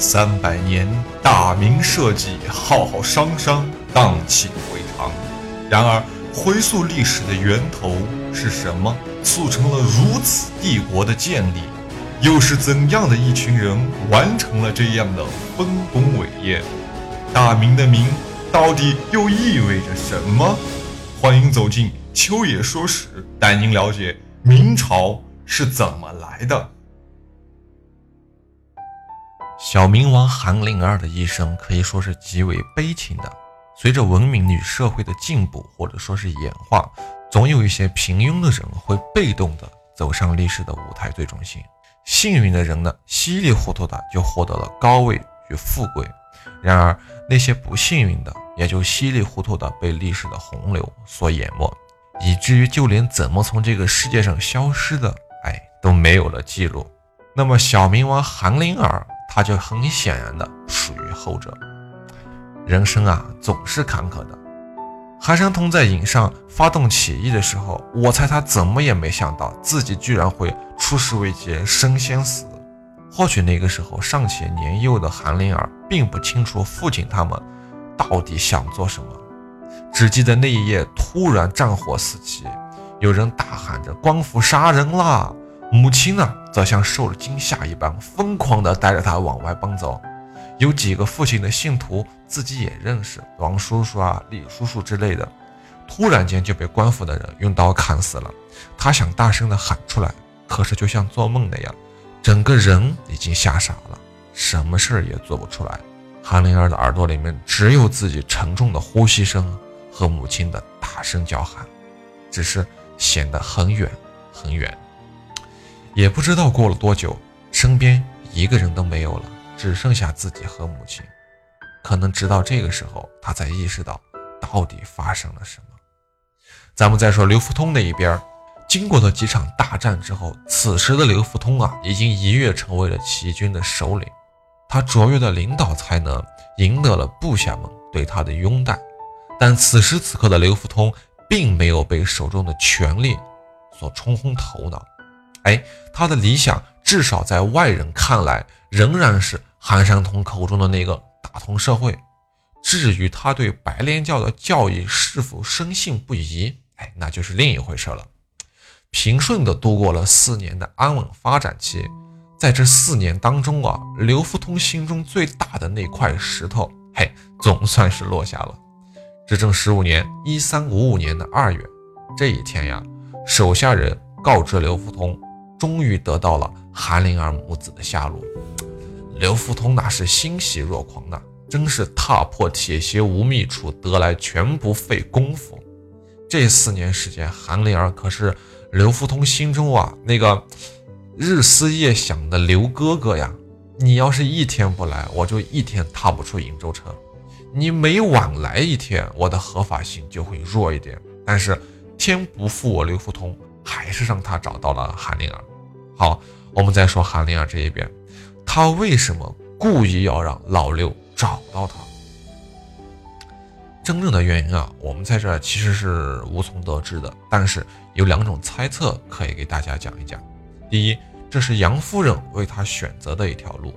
三百年，大明社稷，浩浩汤汤，荡气回肠。然而，回溯历史的源头是什么，促成了如此帝国的建立？又是怎样的一群人完成了这样的丰功伟业？大明的“明”到底又意味着什么？欢迎走进秋野说史，带您了解明朝是怎么来的。小明王韩灵儿的一生可以说是极为悲情的。随着文明与社会的进步，或者说是演化，总有一些平庸的人会被动的走上历史的舞台最中心。幸运的人呢，稀里糊涂的就获得了高位与富贵；然而那些不幸运的，也就稀里糊涂的被历史的洪流所淹没，以至于就连怎么从这个世界上消失的，哎，都没有了记录。那么小明王韩灵儿。他就很显然的属于后者。人生啊，总是坎坷的。韩山通在颍上发动起义的时候，我猜他怎么也没想到自己居然会出师未捷身先死。或许那个时候尚且年幼的韩灵儿并不清楚父亲他们到底想做什么，只记得那一夜突然战火四起，有人大喊着“官府杀人啦”。母亲呢，则像受了惊吓一般，疯狂地带着他往外奔走。有几个父亲的信徒，自己也认识，王叔叔啊、李叔叔之类的，突然间就被官府的人用刀砍死了。他想大声地喊出来，可是就像做梦那样，整个人已经吓傻了，什么事儿也做不出来。韩灵儿的耳朵里面只有自己沉重的呼吸声和母亲的大声叫喊，只是显得很远很远。也不知道过了多久，身边一个人都没有了，只剩下自己和母亲。可能直到这个时候，他才意识到到底发生了什么。咱们再说刘福通那一边，经过了几场大战之后，此时的刘福通啊，已经一跃成为了起义军的首领。他卓越的领导才能赢得了部下们对他的拥戴。但此时此刻的刘福通，并没有被手中的权力所冲昏头脑。哎，他的理想至少在外人看来仍然是韩山童口中的那个大同社会。至于他对白莲教的教义是否深信不疑，哎，那就是另一回事了。平顺地度过了四年的安稳发展期，在这四年当中啊，刘福通心中最大的那块石头，嘿，总算是落下了。执政十五年，一三五五年的二月这一天呀，手下人告知刘福通。终于得到了韩灵儿母子的下落，刘福通那是欣喜若狂呐，真是踏破铁鞋无觅处，得来全不费工夫。这四年时间，韩灵儿可是刘福通心中啊那个日思夜想的刘哥哥呀。你要是一天不来，我就一天踏不出颍州城；你每晚来一天，我的合法性就会弱一点。但是天不负我刘福通。还是让他找到了韩灵儿。好，我们再说韩灵儿这一边，他为什么故意要让老刘找到他？真正的原因啊，我们在这其实是无从得知的。但是有两种猜测可以给大家讲一讲。第一，这是杨夫人为他选择的一条路，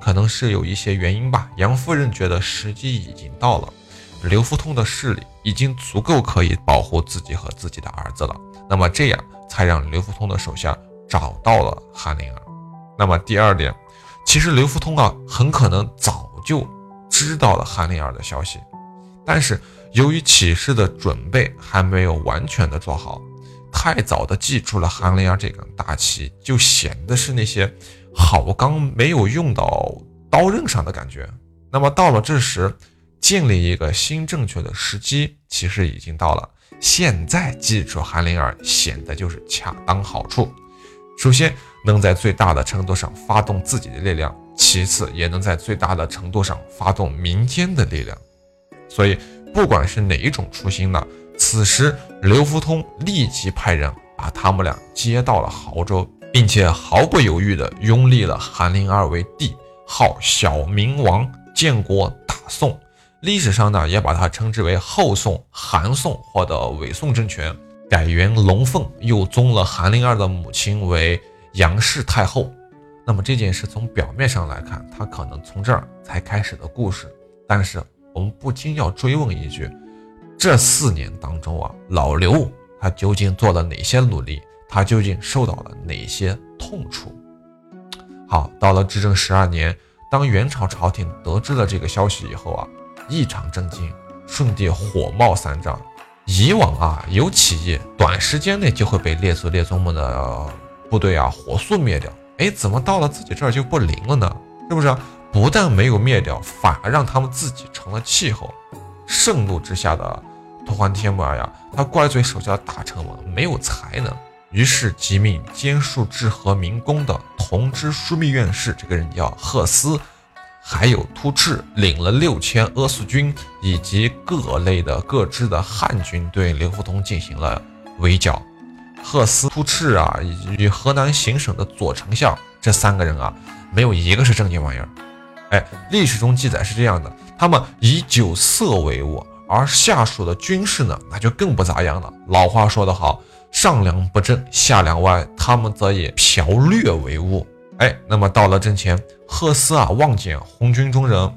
可能是有一些原因吧。杨夫人觉得时机已经到了，刘福通的势力已经足够可以保护自己和自己的儿子了。那么这样才让刘福通的手下找到了韩灵儿。那么第二点，其实刘福通啊很可能早就知道了韩灵儿的消息，但是由于起事的准备还没有完全的做好，太早的记住了韩灵儿这杆大旗，就显得是那些好钢没有用到刀刃上的感觉。那么到了这时，建立一个新正确的时机，其实已经到了。现在记住韩灵儿，显得就是恰当好处。首先，能在最大的程度上发动自己的力量；其次，也能在最大的程度上发动民间的力量。所以，不管是哪一种初心呢，此时刘福通立即派人把他们俩接到了亳州，并且毫不犹豫地拥立了韩林儿为帝，号小明王，建国大宋。历史上呢，也把它称之为后宋、韩宋或者伪宋政权，改元龙凤，又宗了韩灵儿的母亲为杨氏太后。那么这件事从表面上来看，他可能从这儿才开始的故事。但是我们不禁要追问一句：这四年当中啊，老刘他究竟做了哪些努力？他究竟受到了哪些痛处？好，到了至正十二年，当元朝朝廷得知了这个消息以后啊，异常震惊，顺帝火冒三丈。以往啊，有起义，短时间内就会被列祖列宗们的部队啊火速灭掉。哎，怎么到了自己这儿就不灵了呢？是不是？不但没有灭掉，反而让他们自己成了气候。盛怒之下的吐蕃帖木儿呀，他怪罪手下的大臣们没有才能。于是即命兼署治和民工的同知枢密院士，这个人叫赫斯，还有突赤领了六千阿速军以及各类的各支的汉军，对刘福通进行了围剿。赫斯、突赤啊，与河南行省的左丞相这三个人啊，没有一个是正经玩意儿。哎，历史中记载是这样的：他们以酒色为务，而下属的军士呢，那就更不咋样了。老话说得好。上梁不正下梁歪，他们则以剽掠为务。哎，那么到了阵前，赫斯啊望见红军中人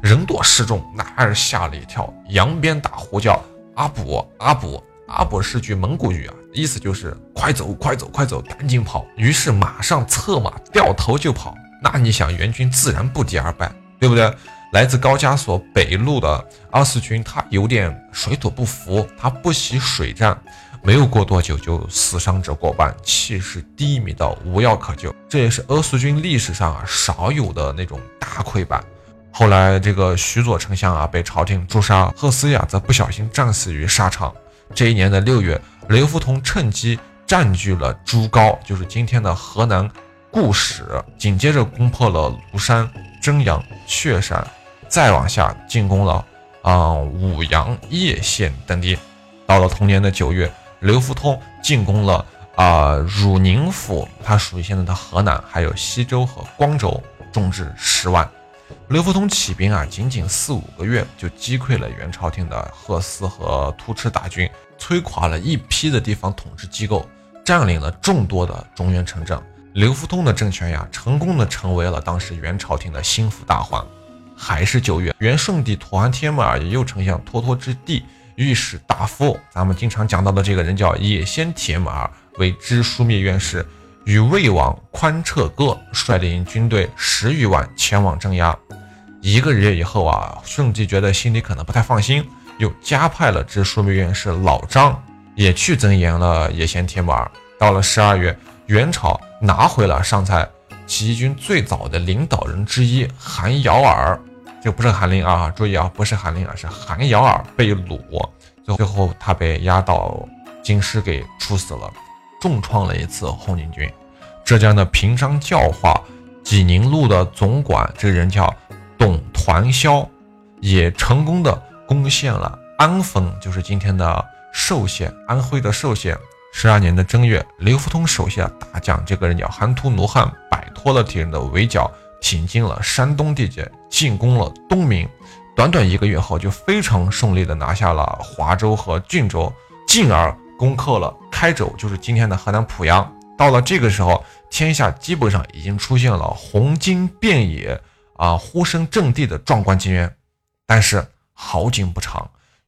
人多势众，那是吓了一跳，扬鞭大呼叫：“阿卜阿卜阿卜！”是句蒙古语啊，意思就是快走快走快走，赶紧跑。于是马上策马掉头就跑。那你想，援军自然不敌而败，对不对？来自高加索北路的阿斯军，他有点水土不服，他不习水战。没有过多久就死伤者过半，气势低迷到无药可救。这也是阿速军历史上啊少有的那种大溃败。后来这个徐左丞相啊被朝廷诛杀，赫斯亚则不小心战死于沙场。这一年的六月，刘福通趁机占据了朱高，就是今天的河南固始，紧接着攻破了庐山、真阳、确山，再往下进攻了啊武阳、叶县等地。到了同年的九月。刘福通进攻了啊汝宁府，它属于现在的河南，还有西周和光州，众至十万。刘福通起兵啊，仅仅四五个月就击溃了元朝廷的贺思和突赤大军，摧垮了一批的地方统治机构，占领了众多的中原城镇。刘福通的政权呀，成功的成为了当时元朝廷的心腹大患。还是九月，元顺帝吐蕃帖木儿也又丞相脱脱之弟。御史大夫，咱们经常讲到的这个人叫野先铁木儿，为知枢密院士，与魏王宽彻哥率领军队十余万前往镇压。一个月以后啊，顺帝觉得心里可能不太放心，又加派了知枢密院士老张也去增援了野先铁木儿。到了十二月，元朝拿回了上蔡起义军最早的领导人之一韩尧尔。这不是韩林啊，注意啊，不是韩林儿，是韩瑶儿被掳，最后他被押到京师给处死了，重创了一次红巾军。浙江的平章教化济宁路的总管，这个人叫董团霄，也成功的攻陷了安丰，就是今天的寿县，安徽的寿县。十二年的正月，刘福通手下大将，这个人叫韩图奴汉，摆脱了敌人的围剿。挺进了山东地界，进攻了东明，短短一个月后就非常顺利的拿下了华州和郡州，进而攻克了开州，就是今天的河南濮阳。到了这个时候，天下基本上已经出现了红巾遍野啊，呼声震地的壮观景象。但是好景不长，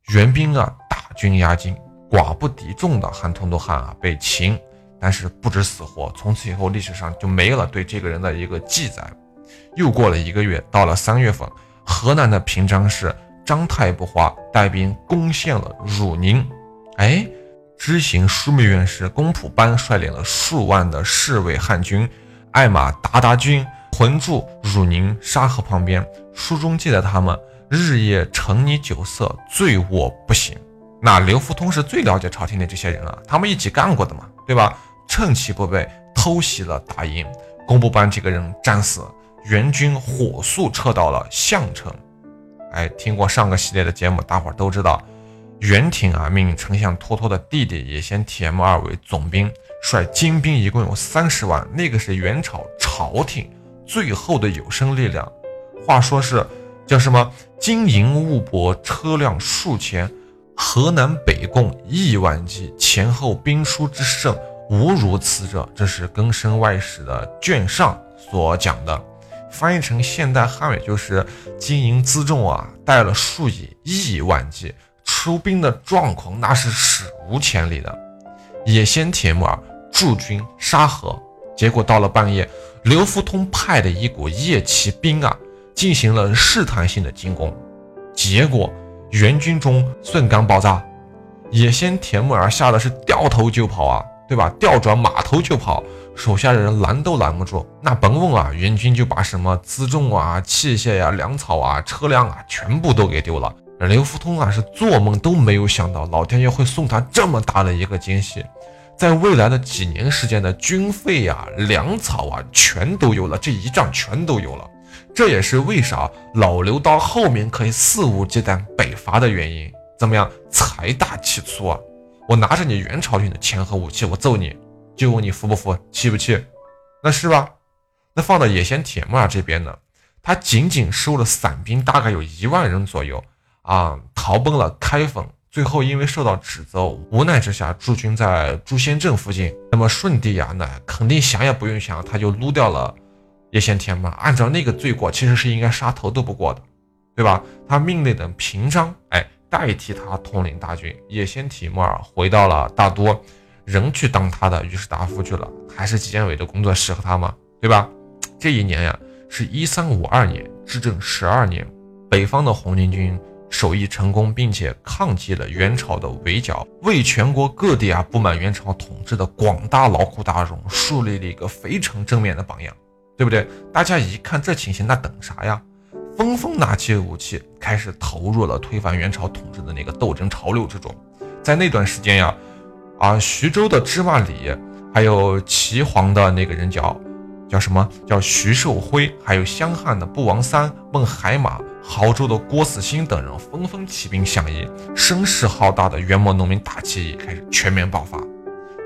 援兵啊大军压境，寡不敌众的韩通多汗啊被擒，但是不知死活。从此以后，历史上就没了对这个人的一个记载。又过了一个月，到了三月份，河南的平章事张太不花带兵攻陷了汝宁。哎，知行枢密院事公仆班率领了数万的侍卫汉军，艾玛鞑靼军屯驻汝宁沙河旁边。书中记载他们日夜沉溺酒色，醉卧不醒。那刘福通是最了解朝廷的这些人了，他们一起干过的嘛，对吧？趁其不备，偷袭了大营，公仆班几个人战死。援军火速撤到了项城。哎，听过上个系列的节目，大伙儿都知道，袁挺啊命令丞相脱脱的弟弟也先 T.M. 二为总兵，率精兵一共有三十万，那个是元朝朝廷最后的有生力量。话说是叫什么？金银物帛车辆数千，河南北共亿万计，前后兵书之盛，无如此者。这是更深外史的卷上。所讲的，翻译成现代汉语就是金银辎重啊，带了数以亿万计，出兵的状况那是史无前例的。野先铁木儿驻军沙河，结果到了半夜，刘福通派的一股夜骑兵啊，进行了试探性的进攻，结果援军中瞬间爆炸，野先铁木儿吓得是掉头就跑啊，对吧？调转马头就跑，手下的人拦都拦不住。那甭问啊，援军就把什么辎重啊、器械呀、粮草啊、车辆啊，全部都给丢了。刘福通啊，是做梦都没有想到，老天爷会送他这么大的一个惊喜。在未来的几年时间的军费呀、粮草啊，全都有了，这一仗全都有了。这也是为啥老刘到后面可以肆无忌惮北伐的原因。怎么样，财大气粗啊！我拿着你元朝军的钱和武器，我揍你，就问你服不服，气不气？那是吧？那放到野先铁木儿这边呢，他仅仅收了散兵，大概有一万人左右啊，逃奔了开封。最后，因为受到指责，无奈之下驻军在朱仙镇附近。那么顺帝呀，那肯定想也不用想，他就撸掉了叶先天嘛。按照那个罪过，其实是应该杀头都不过的，对吧？他命令的平章，哎，代替他统领大军。叶先提木儿回到了大都，仍去当他的御史大夫去了。还是纪检委的工作适合他吗？对吧？这一年呀，是一三五二年，执政十二年，北方的红巾军。首义成功，并且抗击了元朝的围剿，为全国各地啊不满元朝统治的广大劳苦大众树立了一个非常正面的榜样，对不对？大家一看这情形，那等啥呀？纷纷拿起武器，开始投入了推翻元朝统治的那个斗争潮流之中。在那段时间呀，啊，徐州的芝麻李，还有齐黄的那个人叫叫什么？叫徐寿辉，还有湘汉的不王三、孟海马。亳州的郭子兴等人纷纷起兵响应，声势浩大的元末农民大起义开始全面爆发。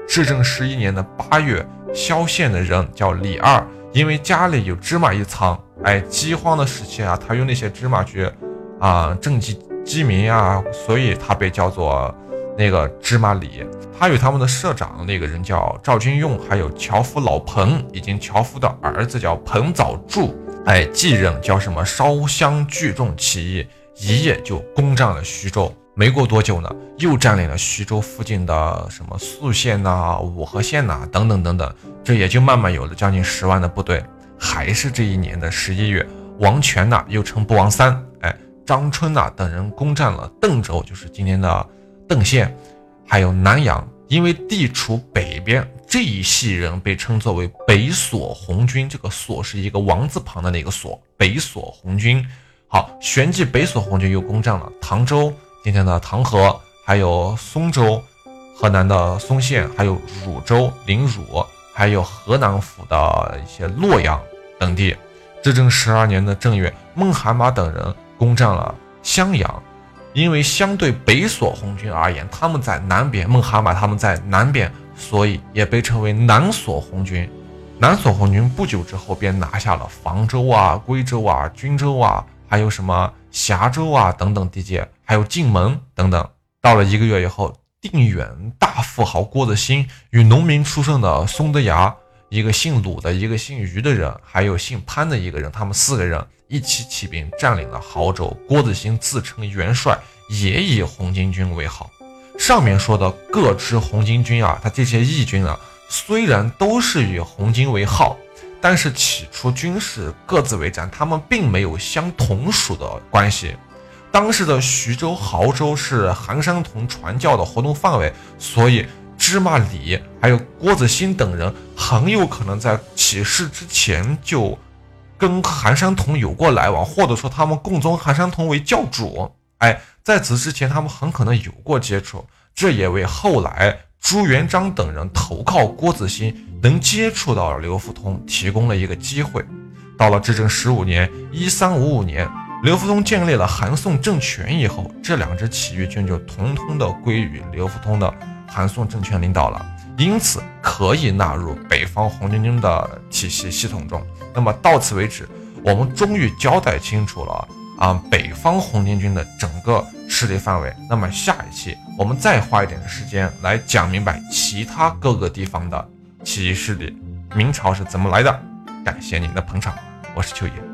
至正十一年的八月，萧县的人叫李二，因为家里有芝麻一仓，哎，饥荒的时期啊，他用那些芝麻去啊赈济饥民啊，所以他被叫做那个芝麻李。他与他们的社长那个人叫赵军用，还有樵夫老彭，以及樵夫的儿子叫彭早柱。哎，继任叫什么？烧香聚众起义，一夜就攻占了徐州。没过多久呢，又占领了徐州附近的什么宿县呐、五河县呐等等等等。这也就慢慢有了将近十万的部队。还是这一年的十一月，王权呐，又称不王三，哎，张春呐等人攻占了邓州，就是今天的邓县，还有南阳。因为地处北边，这一系人被称作为北锁红军。这个锁是一个王字旁的那个锁，北锁红军。好，旋即北锁红军又攻占了唐州，今天的唐河，还有松州，河南的松县，还有汝州临汝，还有河南府的一些洛阳等地。至正十二年的正月，孟海马等人攻占了襄阳。因为相对北锁红军而言，他们在南边，孟哈马他们在南边，所以也被称为南锁红军。南锁红军不久之后便拿下了房州啊、归州啊、均州啊，还有什么峡州啊等等地界，还有晋门等等。到了一个月以后，定远大富豪郭子兴与农民出身的松德崖。一个姓鲁的，一个姓于的人，还有姓潘的一个人，他们四个人一起起兵，占领了亳州。郭子兴自称元帅，也以红巾军为号。上面说的各支红巾军啊，他这些义军啊，虽然都是以红巾为号，但是起初军事各自为战，他们并没有相同属的关系。当时的徐州、亳州是韩山童传教的活动范围，所以。芝麻李还有郭子兴等人很有可能在起事之前就跟韩山童有过来往，或者说他们共尊韩山童为教主。哎，在此之前，他们很可能有过接触，这也为后来朱元璋等人投靠郭子兴能接触到刘福通提供了一个机会。到了至正十五年（一三五五年），刘福通建立了韩宋政权以后，这两支起义军就统统的归于刘福通的。韩宋政权领导了，因此可以纳入北方红巾军的体系系统中。那么到此为止，我们终于交代清楚了啊，北方红巾军的整个势力范围。那么下一期我们再花一点时间来讲明白其他各个地方的起义势力，明朝是怎么来的。感感谢您的捧场，我是秋野。